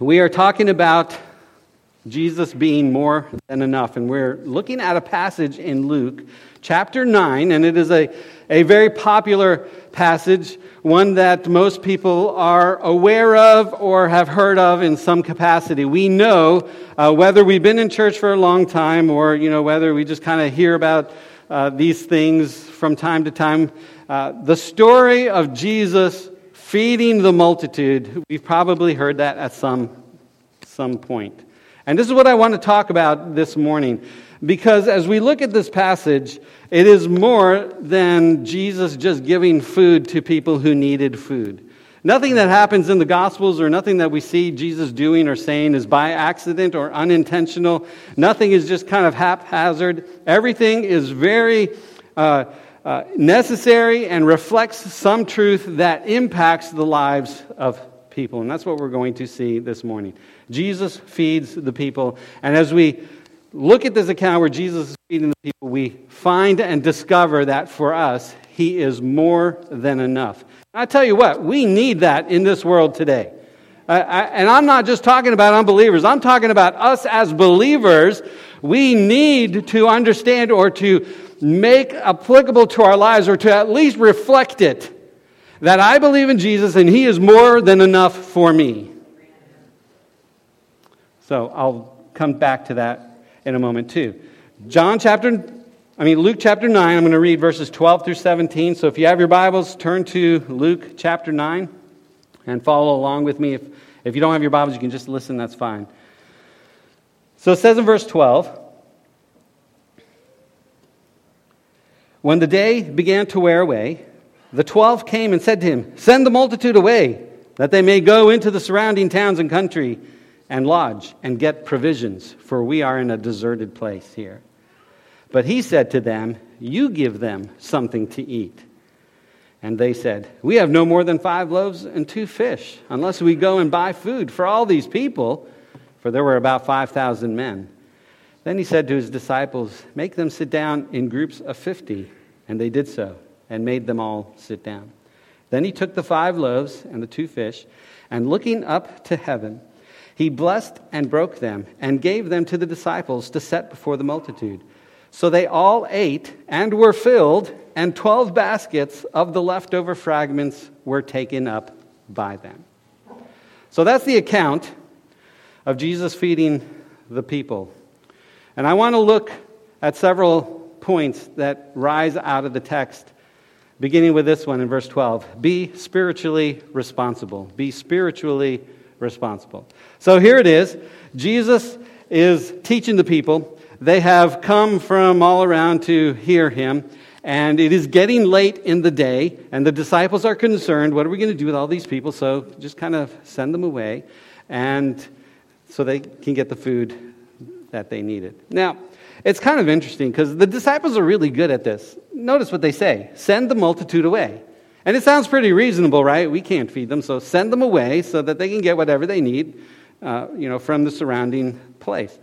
We are talking about Jesus being more than enough, and we're looking at a passage in Luke chapter 9, and it is a, a very popular passage, one that most people are aware of or have heard of in some capacity. We know uh, whether we've been in church for a long time or you know whether we just kind of hear about uh, these things from time to time. Uh, the story of Jesus feeding the multitude, we've probably heard that at some, some point. And this is what I want to talk about this morning. Because as we look at this passage, it is more than Jesus just giving food to people who needed food. Nothing that happens in the Gospels or nothing that we see Jesus doing or saying is by accident or unintentional. Nothing is just kind of haphazard. Everything is very uh, uh, necessary and reflects some truth that impacts the lives of people. And that's what we're going to see this morning. Jesus feeds the people. And as we look at this account where Jesus is feeding the people, we find and discover that for us, he is more than enough. I tell you what, we need that in this world today. I, and I'm not just talking about unbelievers, I'm talking about us as believers. We need to understand or to make applicable to our lives or to at least reflect it that I believe in Jesus and He is more than enough for me. So I'll come back to that in a moment too. John chapter, I mean, Luke chapter 9, I'm going to read verses 12 through 17. So if you have your Bibles, turn to Luke chapter 9 and follow along with me. If, if you don't have your Bibles, you can just listen, that's fine. So it says in verse 12, When the day began to wear away, the twelve came and said to him, Send the multitude away, that they may go into the surrounding towns and country and lodge and get provisions, for we are in a deserted place here. But he said to them, You give them something to eat. And they said, We have no more than five loaves and two fish, unless we go and buy food for all these people, for there were about 5,000 men. Then he said to his disciples, Make them sit down in groups of 50. And they did so, and made them all sit down. Then he took the five loaves and the two fish, and looking up to heaven, he blessed and broke them, and gave them to the disciples to set before the multitude. So they all ate and were filled, and twelve baskets of the leftover fragments were taken up by them. So that's the account of Jesus feeding the people. And I want to look at several points that rise out of the text, beginning with this one in verse 12. Be spiritually responsible. Be spiritually responsible. So here it is. Jesus is teaching the people. They have come from all around to hear him. And it is getting late in the day, and the disciples are concerned what are we going to do with all these people? So just kind of send them away, and so they can get the food that they needed. Now, it's kind of interesting because the disciples are really good at this. Notice what they say send the multitude away. And it sounds pretty reasonable, right? We can't feed them, so send them away so that they can get whatever they need uh, you know, from the surrounding place.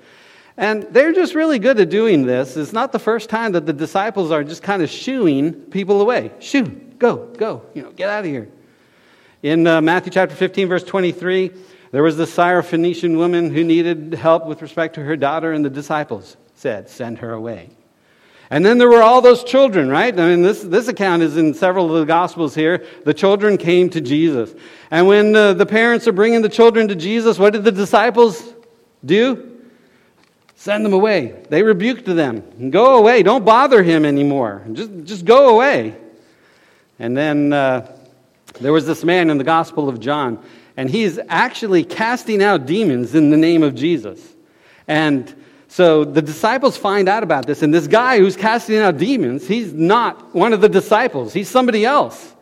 And they're just really good at doing this. It's not the first time that the disciples are just kind of shooing people away. Shoo, go, go, you know, get out of here. In uh, Matthew chapter 15, verse 23, there was the Syrophoenician woman who needed help with respect to her daughter, and the disciples said, Send her away. And then there were all those children, right? I mean, this, this account is in several of the Gospels here. The children came to Jesus. And when uh, the parents are bringing the children to Jesus, what did the disciples do? Send them away. They rebuked them. Go away. Don't bother him anymore. Just, just go away. And then uh, there was this man in the Gospel of John and he is actually casting out demons in the name of Jesus. And so the disciples find out about this, and this guy who's casting out demons, he's not one of the disciples, he's somebody else.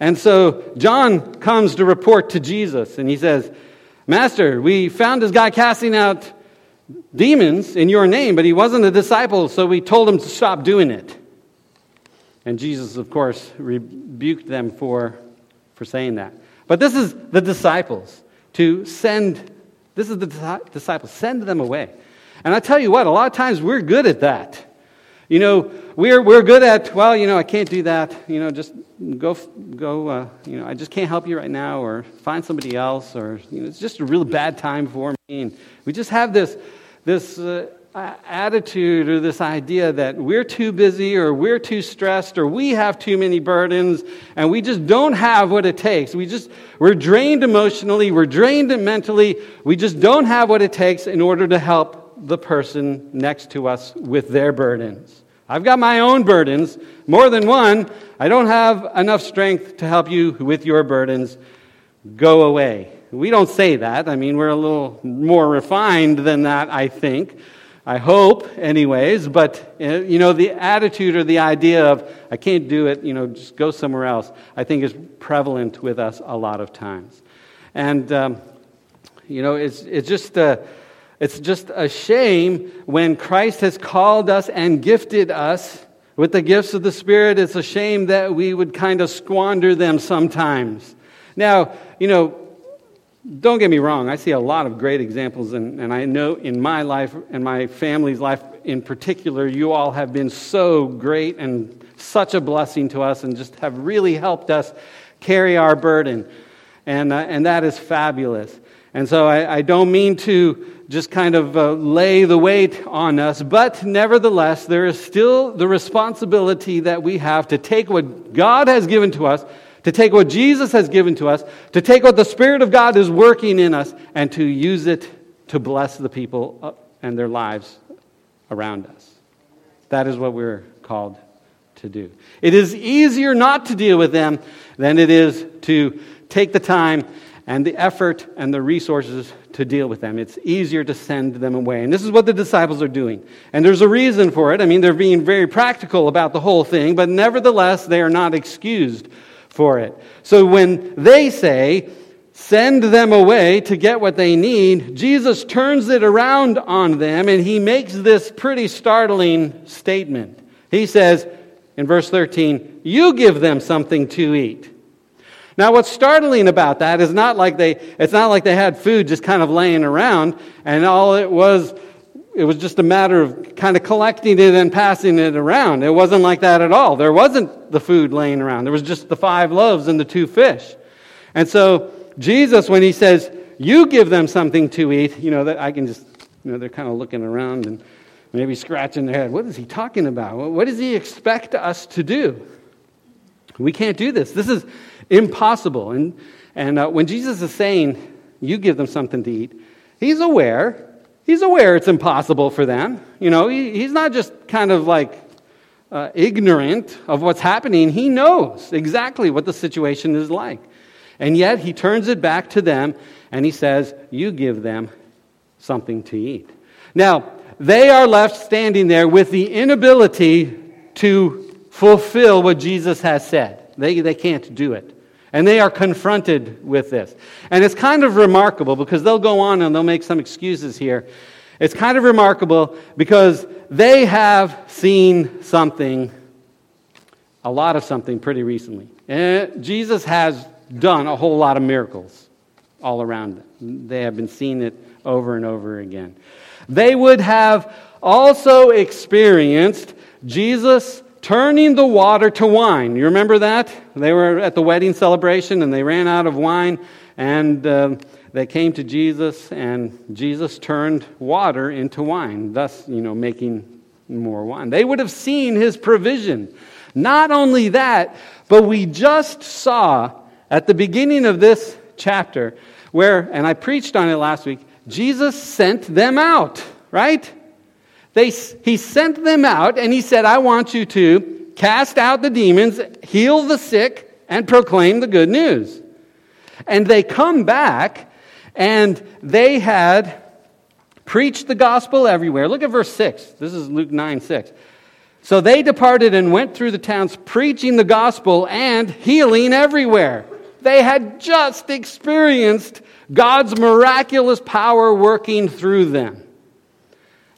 And so John comes to report to Jesus, and he says, Master, we found this guy casting out demons in your name, but he wasn't a disciple, so we told him to stop doing it. And Jesus, of course, rebuked them for, for saying that. But this is the disciples to send, this is the disciples, send them away. And I tell you what, a lot of times we're good at that. You know, we're, we're good at, well, you know, I can't do that. You know, just go, go uh, you know, I just can't help you right now, or find somebody else, or, you know, it's just a real bad time for me. And we just have this, this uh, attitude or this idea that we're too busy, or we're too stressed, or we have too many burdens, and we just don't have what it takes. We just, we're drained emotionally, we're drained mentally, we just don't have what it takes in order to help the person next to us with their burdens. I've got my own burdens, more than one. I don't have enough strength to help you with your burdens. Go away. We don't say that. I mean, we're a little more refined than that, I think. I hope, anyways. But, uh, you know, the attitude or the idea of, I can't do it, you know, just go somewhere else, I think is prevalent with us a lot of times. And, um, you know, it's, it's just. a, it's just a shame when Christ has called us and gifted us with the gifts of the Spirit. It's a shame that we would kind of squander them sometimes. Now, you know, don't get me wrong, I see a lot of great examples, and, and I know in my life and my family's life in particular, you all have been so great and such a blessing to us and just have really helped us carry our burden. And, uh, and that is fabulous. And so I, I don't mean to just kind of uh, lay the weight on us, but nevertheless, there is still the responsibility that we have to take what God has given to us, to take what Jesus has given to us, to take what the Spirit of God is working in us, and to use it to bless the people and their lives around us. That is what we're called to do. It is easier not to deal with them than it is to take the time and the effort and the resources to deal with them. It's easier to send them away. And this is what the disciples are doing. And there's a reason for it. I mean, they're being very practical about the whole thing, but nevertheless, they are not excused for it. So when they say, send them away to get what they need, Jesus turns it around on them and he makes this pretty startling statement. He says in verse 13, You give them something to eat. Now, what's startling about that is not like they, it's not like they had food just kind of laying around and all it was, it was just a matter of kind of collecting it and passing it around. It wasn't like that at all. There wasn't the food laying around. There was just the five loaves and the two fish. And so, Jesus, when he says, you give them something to eat, you know, that I can just, you know, they're kind of looking around and maybe scratching their head. What is he talking about? What does he expect us to do? We can't do this. This is impossible. And, and uh, when Jesus is saying, you give them something to eat, he's aware. He's aware it's impossible for them. You know, he, he's not just kind of like uh, ignorant of what's happening. He knows exactly what the situation is like. And yet he turns it back to them and he says, You give them something to eat. Now, they are left standing there with the inability to fulfill what Jesus has said. They, they can't do it. And they are confronted with this. And it's kind of remarkable because they'll go on and they'll make some excuses here. It's kind of remarkable because they have seen something, a lot of something pretty recently. And Jesus has done a whole lot of miracles all around them. They have been seeing it over and over again. They would have also experienced Jesus turning the water to wine. You remember that? They were at the wedding celebration and they ran out of wine and uh, they came to Jesus and Jesus turned water into wine, thus, you know, making more wine. They would have seen his provision. Not only that, but we just saw at the beginning of this chapter where, and I preached on it last week, Jesus sent them out, right? They, he sent them out and he said, I want you to cast out the demons, heal the sick, and proclaim the good news. And they come back and they had preached the gospel everywhere. Look at verse 6. This is Luke 9 6. So they departed and went through the towns preaching the gospel and healing everywhere. They had just experienced God's miraculous power working through them.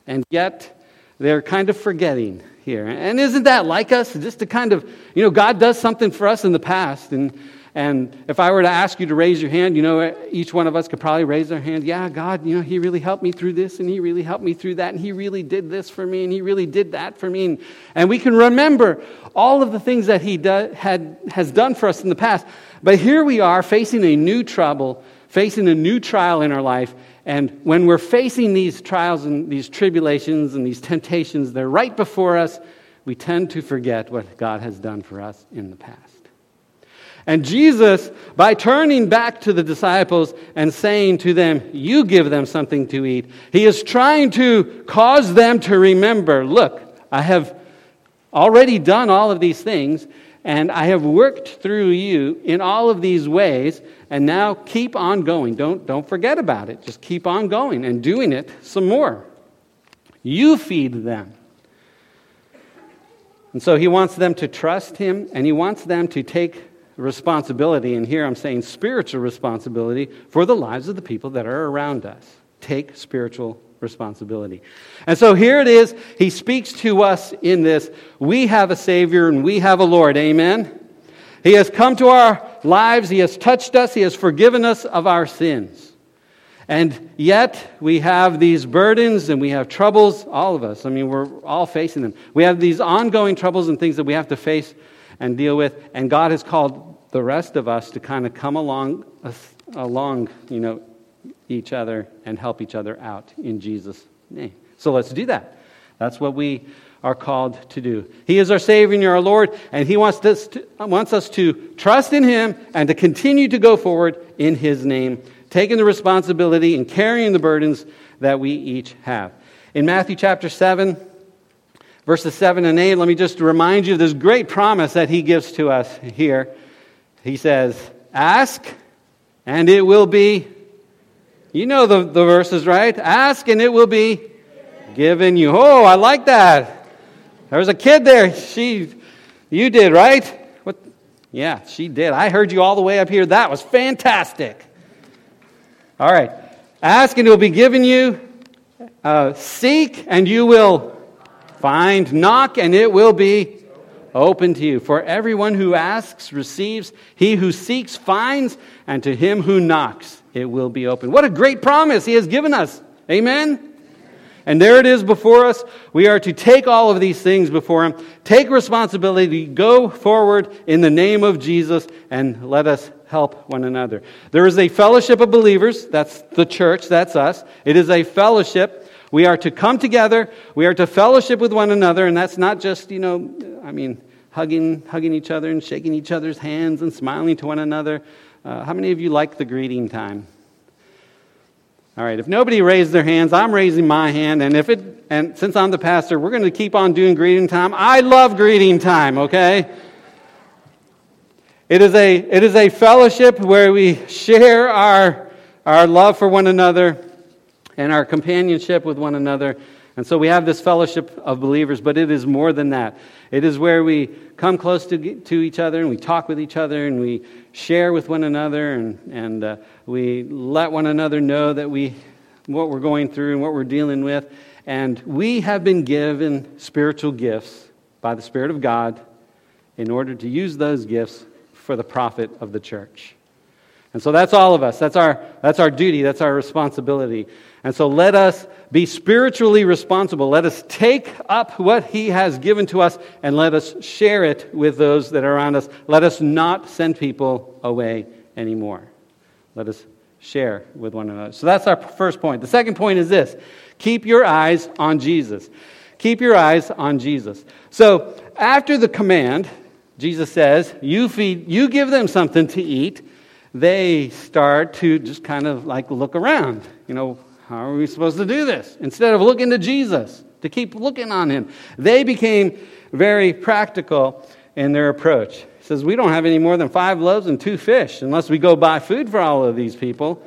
And yet, they're kind of forgetting here. And isn't that like us? Just to kind of, you know, God does something for us in the past, and, And if I were to ask you to raise your hand, you know, each one of us could probably raise our hand. Yeah, God, you know, He really helped me through this, and He really helped me through that, and He really did this for me, and He really did that for me. And, and we can remember all of the things that He do, had, has done for us in the past. But here we are facing a new trouble, facing a new trial in our life. And when we're facing these trials and these tribulations and these temptations, they're right before us, we tend to forget what God has done for us in the past. And Jesus, by turning back to the disciples and saying to them, You give them something to eat, he is trying to cause them to remember look, I have already done all of these things, and I have worked through you in all of these ways, and now keep on going. Don't, don't forget about it. Just keep on going and doing it some more. You feed them. And so he wants them to trust him, and he wants them to take responsibility, and here I'm saying spiritual responsibility for the lives of the people that are around us. Take spiritual responsibility. And so here it is. He speaks to us in this. We have a Savior and we have a Lord. Amen. He has come to our lives. He has touched us. He has forgiven us of our sins. And yet, we have these burdens and we have troubles, all of us. I mean, we're all facing them. We have these ongoing troubles and things that we have to face and deal with. And God has called the rest of us to kind of come along, along, you know, each other and help each other out in Jesus' name. So let's do that. That's what we are called to do. He is our Savior and our Lord, and He wants us, to, wants us to trust in Him and to continue to go forward in His name, taking the responsibility and carrying the burdens that we each have. In Matthew chapter 7, verses 7 and 8, let me just remind you of this great promise that he gives to us here. He says, Ask, and it will be. You know the, the verses, right? Ask, and it will be given you. Oh, I like that. There was a kid there. She, you did, right? What? Yeah, she did. I heard you all the way up here. That was fantastic. All right. Ask, and it will be given you. Uh, seek, and you will Find, knock, and it will be open to you. For everyone who asks receives, he who seeks finds, and to him who knocks it will be open. What a great promise he has given us. Amen? And there it is before us. We are to take all of these things before Him, take responsibility, go forward in the name of Jesus, and let us help one another. There is a fellowship of believers. That's the church. That's us. It is a fellowship we are to come together. We are to fellowship with one another. And that's not just, you know, I mean, hugging, hugging each other and shaking each other's hands and smiling to one another. Uh, how many of you like the greeting time? All right, if nobody raised their hands, I'm raising my hand. And if it, and since I'm the pastor, we're going to keep on doing greeting time. I love greeting time, okay? It is a, it is a fellowship where we share our, our love for one another and our companionship with one another. And so we have this fellowship of believers, but it is more than that. It is where we come close to, to each other and we talk with each other and we share with one another and, and uh, we let one another know that we, what we're going through and what we're dealing with. And we have been given spiritual gifts by the Spirit of God in order to use those gifts for the profit of the church. And so that's all of us. That's our, that's our duty. That's our responsibility. And so let us be spiritually responsible. Let us take up what He has given to us and let us share it with those that are around us. Let us not send people away anymore. Let us share with one another. So that's our first point. The second point is this keep your eyes on Jesus. Keep your eyes on Jesus. So after the command, Jesus says, You feed, you give them something to eat. They start to just kind of like look around. You know, how are we supposed to do this? Instead of looking to Jesus, to keep looking on him. They became very practical in their approach. He says, We don't have any more than five loaves and two fish unless we go buy food for all of these people.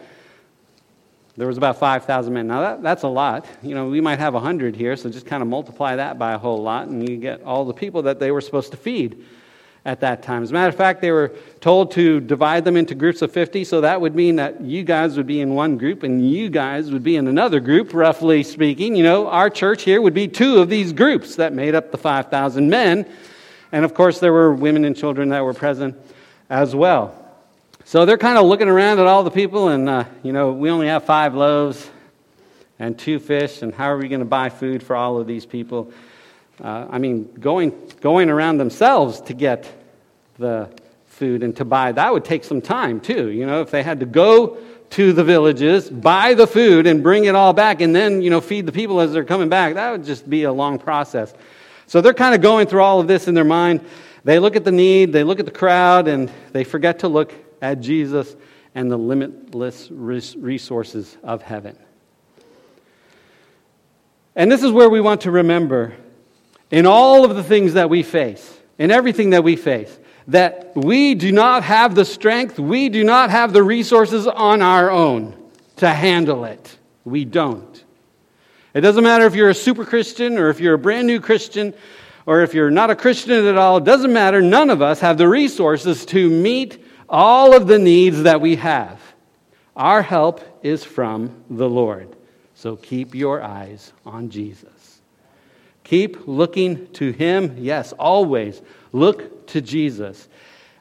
There was about 5,000 men. Now, that, that's a lot. You know, we might have 100 here, so just kind of multiply that by a whole lot, and you get all the people that they were supposed to feed at that time. As a matter of fact, they were told to divide them into groups of 50, so that would mean that you guys would be in one group and you guys would be in another group, roughly speaking. You know, our church here would be two of these groups that made up the 5,000 men. And of course, there were women and children that were present as well. So they're kind of looking around at all the people, and, uh, you know, we only have five loaves and two fish, and how are we going to buy food for all of these people? Uh, I mean, going, going around themselves to get the food and to buy, that would take some time too. You know, if they had to go to the villages, buy the food, and bring it all back, and then, you know, feed the people as they're coming back, that would just be a long process. So they're kind of going through all of this in their mind. They look at the need, they look at the crowd, and they forget to look at Jesus and the limitless resources of heaven. And this is where we want to remember in all of the things that we face, in everything that we face, that we do not have the strength, we do not have the resources on our own to handle it. We don't. It doesn't matter if you're a super Christian or if you're a brand new Christian or if you're not a Christian at all. It doesn't matter. None of us have the resources to meet all of the needs that we have. Our help is from the Lord. So keep your eyes on Jesus. Keep looking to Him. Yes, always look to Jesus.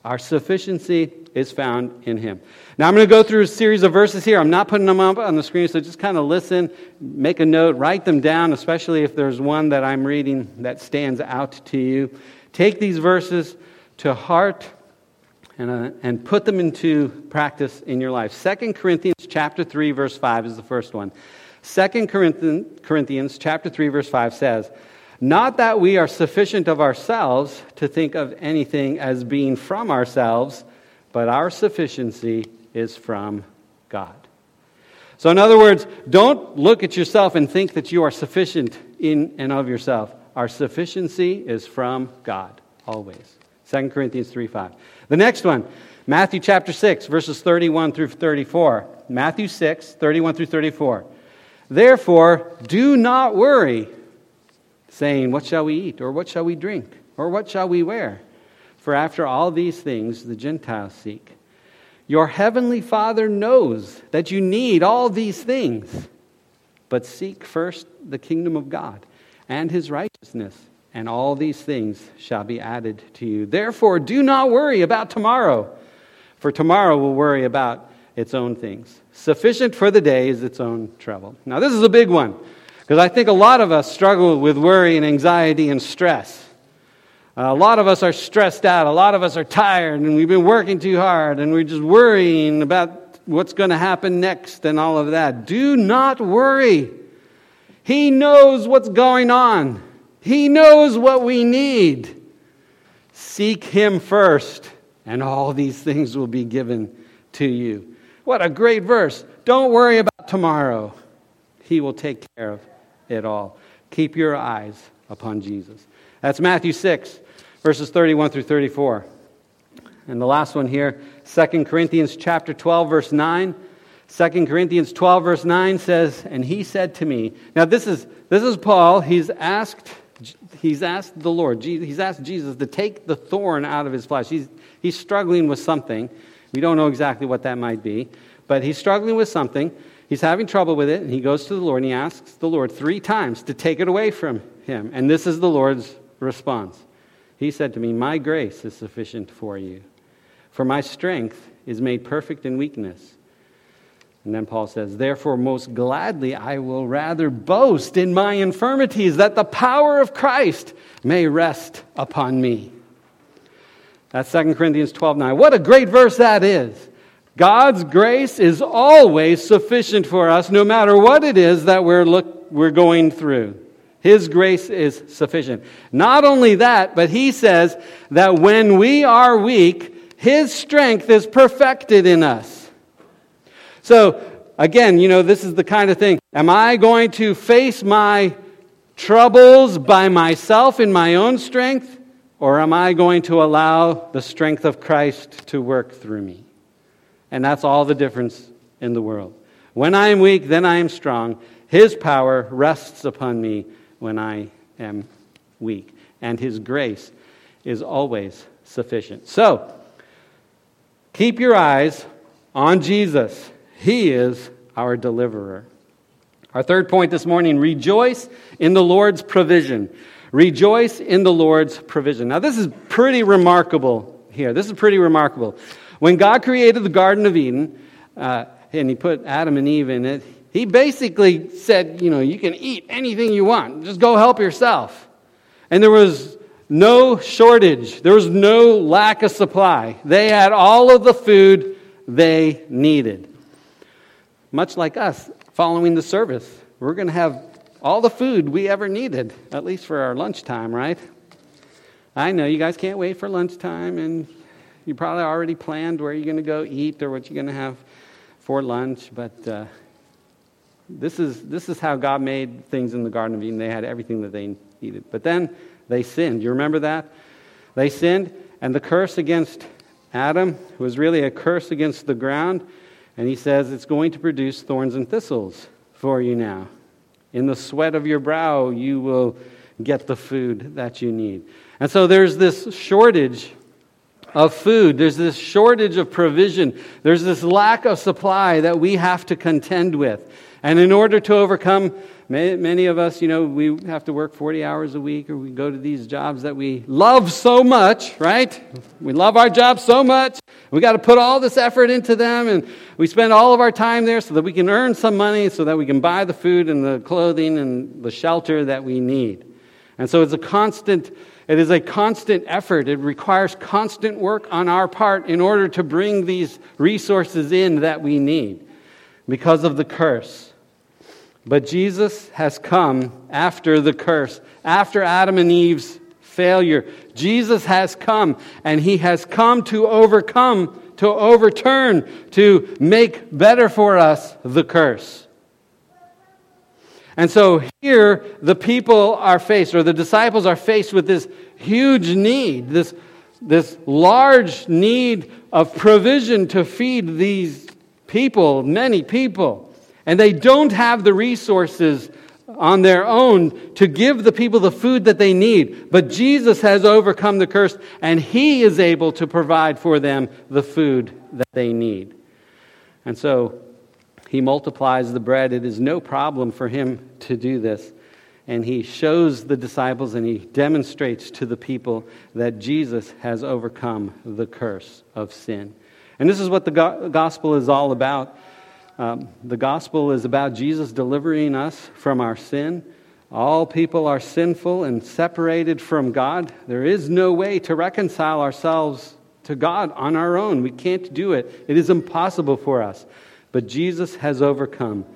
Our sufficiency is found in Him. Now, I'm going to go through a series of verses here. I'm not putting them up on the screen, so just kind of listen, make a note, write them down, especially if there's one that I'm reading that stands out to you. Take these verses to heart and, uh, and put them into practice in your life. 2 Corinthians chapter 3, verse 5 is the first one. 2 Corinthians chapter 3, verse 5 says, Not that we are sufficient of ourselves to think of anything as being from ourselves, but our sufficiency is from God. So, in other words, don't look at yourself and think that you are sufficient in and of yourself. Our sufficiency is from God, always. 2 Corinthians 3 5. The next one, Matthew chapter 6, verses 31 through 34. Matthew 6, 31 through 34. Therefore, do not worry, saying, What shall we eat? Or what shall we drink? Or what shall we wear? For after all these things the Gentiles seek. Your heavenly Father knows that you need all these things. But seek first the kingdom of God and his righteousness, and all these things shall be added to you. Therefore, do not worry about tomorrow, for tomorrow will worry about its own things. Sufficient for the day is its own trouble. Now, this is a big one because I think a lot of us struggle with worry and anxiety and stress. Uh, a lot of us are stressed out. A lot of us are tired and we've been working too hard and we're just worrying about what's going to happen next and all of that. Do not worry. He knows what's going on, He knows what we need. Seek Him first, and all these things will be given to you. What a great verse. Don't worry about tomorrow, He will take care of it all. Keep your eyes upon Jesus. That's Matthew 6 verses 31 through 34. And the last one here, 2 Corinthians chapter 12 verse 9. 2 Corinthians 12 verse 9 says, "And he said to me." Now this is this is Paul, he's asked he's asked the Lord, he's asked Jesus to take the thorn out of his flesh. He's he's struggling with something. We don't know exactly what that might be, but he's struggling with something. He's having trouble with it, and he goes to the Lord and he asks the Lord three times to take it away from him. And this is the Lord's response. He said to me, My grace is sufficient for you, for my strength is made perfect in weakness. And then Paul says, Therefore, most gladly I will rather boast in my infirmities, that the power of Christ may rest upon me. That's 2 Corinthians 12 9. What a great verse that is. God's grace is always sufficient for us, no matter what it is that we're, look, we're going through. His grace is sufficient. Not only that, but he says that when we are weak, his strength is perfected in us. So, again, you know, this is the kind of thing. Am I going to face my troubles by myself in my own strength? Or am I going to allow the strength of Christ to work through me? And that's all the difference in the world. When I am weak, then I am strong. His power rests upon me when I am weak. And His grace is always sufficient. So, keep your eyes on Jesus. He is our deliverer. Our third point this morning rejoice in the Lord's provision. Rejoice in the Lord's provision. Now, this is pretty remarkable here. This is pretty remarkable. When God created the Garden of Eden, uh, and He put Adam and Eve in it, He basically said, you know, you can eat anything you want. Just go help yourself. And there was no shortage, there was no lack of supply. They had all of the food they needed. Much like us following the service, we're going to have all the food we ever needed, at least for our lunchtime, right? I know you guys can't wait for lunchtime, and you probably already planned where you're going to go eat or what you're going to have for lunch, but uh, this, is, this is how God made things in the Garden of Eden. They had everything that they needed. But then they sinned. You remember that? They sinned, and the curse against Adam was really a curse against the ground. And he says it's going to produce thorns and thistles for you now. In the sweat of your brow, you will get the food that you need. And so there's this shortage of food. There's this shortage of provision. There's this lack of supply that we have to contend with. And in order to overcome Many of us, you know, we have to work 40 hours a week or we go to these jobs that we love so much, right? We love our job so much. We got to put all this effort into them and we spend all of our time there so that we can earn some money so that we can buy the food and the clothing and the shelter that we need. And so it's a constant it is a constant effort. It requires constant work on our part in order to bring these resources in that we need because of the curse. But Jesus has come after the curse, after Adam and Eve's failure. Jesus has come, and he has come to overcome, to overturn, to make better for us the curse. And so here, the people are faced, or the disciples are faced with this huge need, this, this large need of provision to feed these people, many people. And they don't have the resources on their own to give the people the food that they need. But Jesus has overcome the curse, and He is able to provide for them the food that they need. And so He multiplies the bread. It is no problem for Him to do this. And He shows the disciples and He demonstrates to the people that Jesus has overcome the curse of sin. And this is what the gospel is all about. Um, the gospel is about Jesus delivering us from our sin. All people are sinful and separated from God. There is no way to reconcile ourselves to God on our own. We can't do it, it is impossible for us. But Jesus has overcome.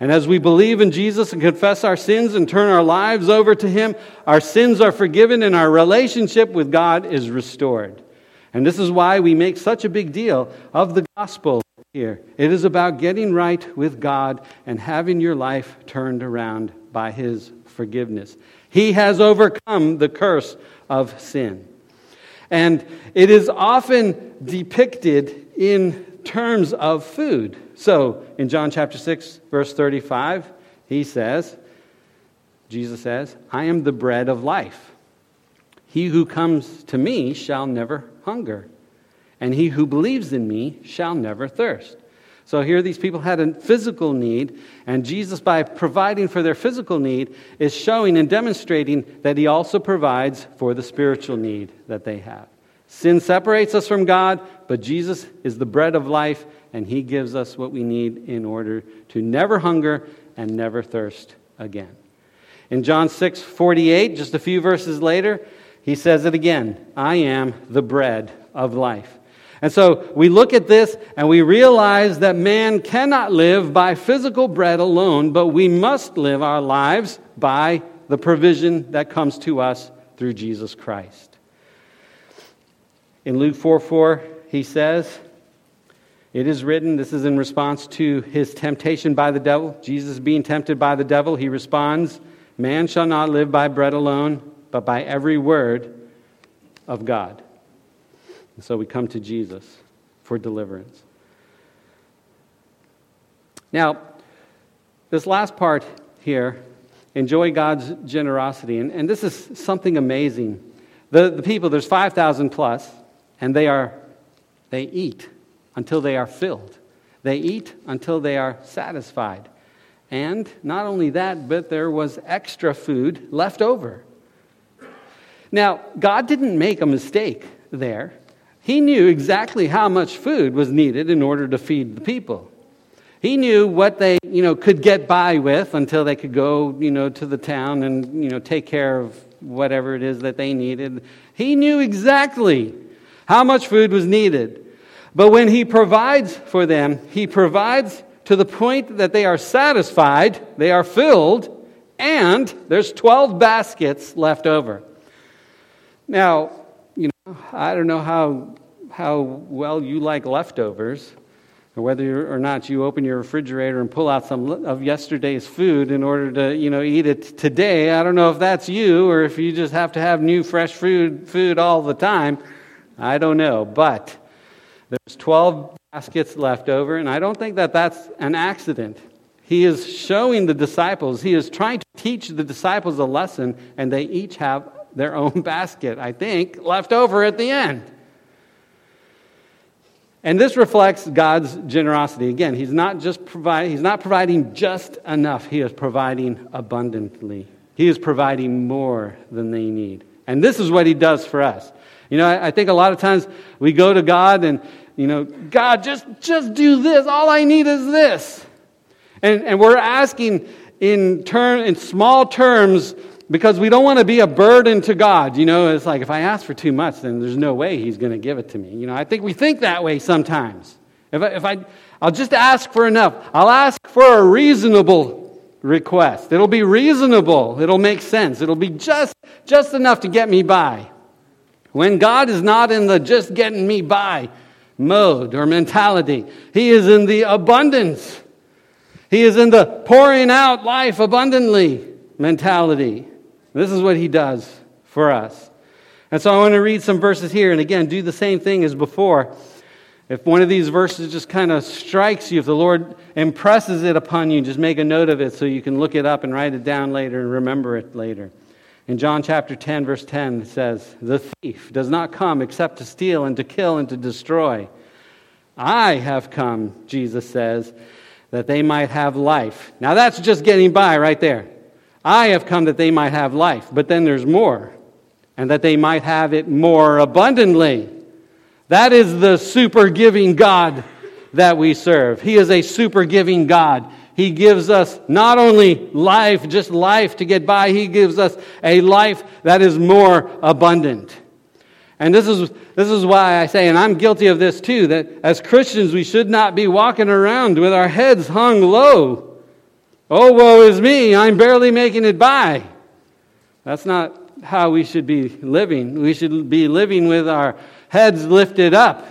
And as we believe in Jesus and confess our sins and turn our lives over to Him, our sins are forgiven and our relationship with God is restored. And this is why we make such a big deal of the gospel here. It is about getting right with God and having your life turned around by His forgiveness. He has overcome the curse of sin. And it is often depicted in terms of food. So in John chapter 6, verse 35, he says, Jesus says, I am the bread of life. He who comes to me shall never hunger and he who believes in me shall never thirst. So here these people had a physical need, and Jesus, by providing for their physical need, is showing and demonstrating that he also provides for the spiritual need that they have. Sin separates us from God, but Jesus is the bread of life, and he gives us what we need in order to never hunger and never thirst again. In John 6 48, just a few verses later, he says it again I am the bread of life. And so we look at this and we realize that man cannot live by physical bread alone, but we must live our lives by the provision that comes to us through Jesus Christ. In Luke 4 4, he says, It is written, this is in response to his temptation by the devil. Jesus being tempted by the devil, he responds, Man shall not live by bread alone, but by every word of God. And so we come to Jesus for deliverance. Now, this last part here, enjoy God's generosity. And, and this is something amazing. The, the people, there's 5,000 plus, and they are, they eat until they are filled. They eat until they are satisfied. And not only that, but there was extra food left over. Now, God didn't make a mistake there. He knew exactly how much food was needed in order to feed the people. He knew what they, you know, could get by with until they could go, you know, to the town and, you know, take care of whatever it is that they needed. He knew exactly how much food was needed. But when he provides for them, he provides to the point that they are satisfied, they are filled, and there's 12 baskets left over. Now, you know, I don't know how, how well you like leftovers, or whether or not you open your refrigerator and pull out some of yesterday's food in order to, you know, eat it today. I don't know if that's you or if you just have to have new fresh food, food all the time. I don't know, but there's 12 baskets left over, and I don't think that that's an accident. He is showing the disciples, he is trying to teach the disciples a lesson, and they each have their own basket, I think, left over at the end. And this reflects God's generosity. Again, he's not just providing, he's not providing just enough. He is providing abundantly. He is providing more than they need. And this is what he does for us. You know, I think a lot of times we go to God and, you know, God, just, just do this. All I need is this. And, and we're asking in, term, in small terms because we don't want to be a burden to God. You know, it's like if I ask for too much, then there's no way He's going to give it to me. You know, I think we think that way sometimes. If I, if I, I'll just ask for enough, I'll ask for a reasonable request. It'll be reasonable. It'll make sense. It'll be just, just enough to get me by. When God is not in the just getting me by mode or mentality, He is in the abundance. He is in the pouring out life abundantly mentality. This is what he does for us. And so I want to read some verses here, and again, do the same thing as before. If one of these verses just kind of strikes you, if the Lord impresses it upon you, just make a note of it so you can look it up and write it down later and remember it later. In John chapter 10, verse 10, it says, The thief does not come except to steal and to kill and to destroy. I have come, Jesus says, that they might have life. Now that's just getting by right there. I have come that they might have life, but then there's more, and that they might have it more abundantly. That is the super giving God that we serve. He is a super giving God. He gives us not only life, just life to get by, He gives us a life that is more abundant. And this is, this is why I say, and I'm guilty of this too, that as Christians we should not be walking around with our heads hung low Oh, woe is me, I'm barely making it by. That's not how we should be living. We should be living with our heads lifted up,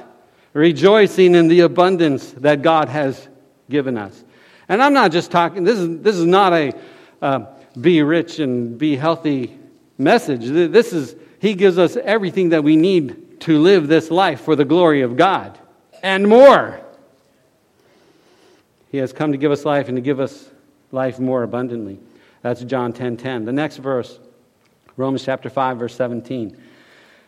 rejoicing in the abundance that God has given us. And I'm not just talking, this is, this is not a uh, be rich and be healthy message. This is, He gives us everything that we need to live this life for the glory of God and more. He has come to give us life and to give us life more abundantly. That's John 10:10. 10, 10. The next verse, Romans chapter 5 verse 17.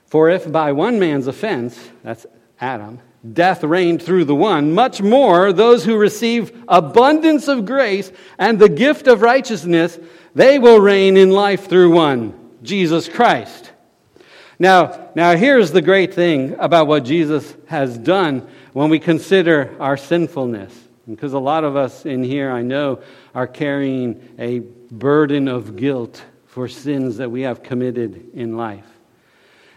For if by one man's offense, that's Adam, death reigned through the one, much more those who receive abundance of grace and the gift of righteousness, they will reign in life through one, Jesus Christ. Now, now here's the great thing about what Jesus has done when we consider our sinfulness. Because a lot of us in here, I know, are carrying a burden of guilt for sins that we have committed in life.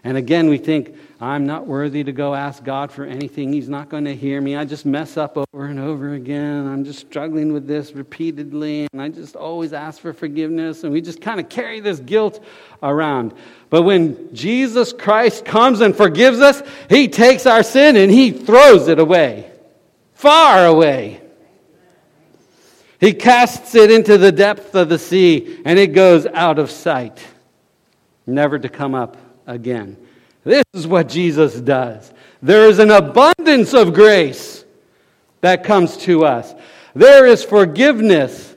And again, we think, I'm not worthy to go ask God for anything. He's not going to hear me. I just mess up over and over again. I'm just struggling with this repeatedly, and I just always ask for forgiveness. And we just kind of carry this guilt around. But when Jesus Christ comes and forgives us, He takes our sin and He throws it away far away. He casts it into the depth of the sea, and it goes out of sight, never to come up again. This is what Jesus does. There is an abundance of grace that comes to us. There is forgiveness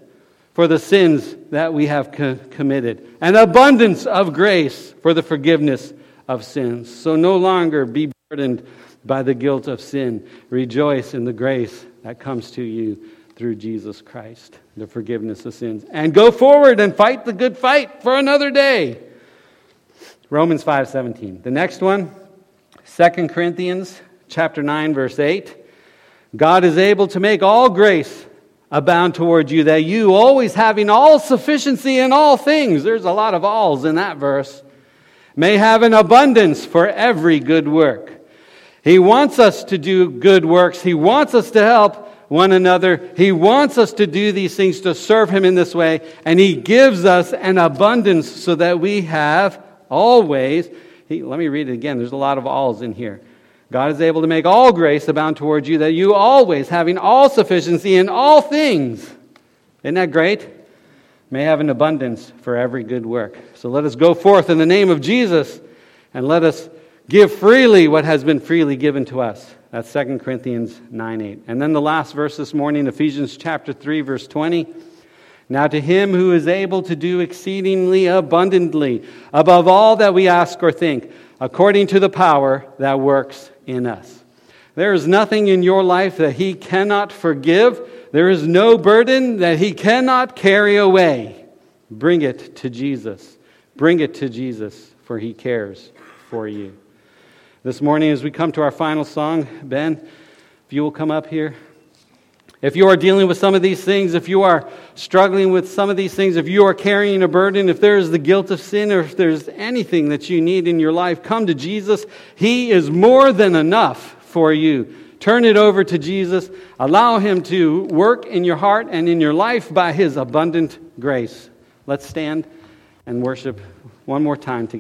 for the sins that we have co- committed, an abundance of grace for the forgiveness of sins. So no longer be burdened by the guilt of sin. Rejoice in the grace that comes to you through Jesus Christ, the forgiveness of sins. And go forward and fight the good fight for another day. Romans 5:17. The next one, 2 Corinthians chapter 9 verse 8. God is able to make all grace abound toward you that you always having all sufficiency in all things. There's a lot of alls in that verse. May have an abundance for every good work. He wants us to do good works. He wants us to help one another. He wants us to do these things to serve Him in this way, and He gives us an abundance so that we have always. He, let me read it again. There's a lot of alls in here. God is able to make all grace abound towards you, that you always, having all sufficiency in all things, isn't that great? May have an abundance for every good work. So let us go forth in the name of Jesus and let us give freely what has been freely given to us. That's 2 Corinthians 9 8. And then the last verse this morning, Ephesians chapter 3, verse 20. Now to him who is able to do exceedingly abundantly above all that we ask or think, according to the power that works in us. There is nothing in your life that he cannot forgive. There is no burden that he cannot carry away. Bring it to Jesus. Bring it to Jesus, for he cares for you. This morning, as we come to our final song, Ben, if you will come up here. If you are dealing with some of these things, if you are struggling with some of these things, if you are carrying a burden, if there is the guilt of sin, or if there's anything that you need in your life, come to Jesus. He is more than enough for you. Turn it over to Jesus. Allow Him to work in your heart and in your life by His abundant grace. Let's stand and worship one more time together.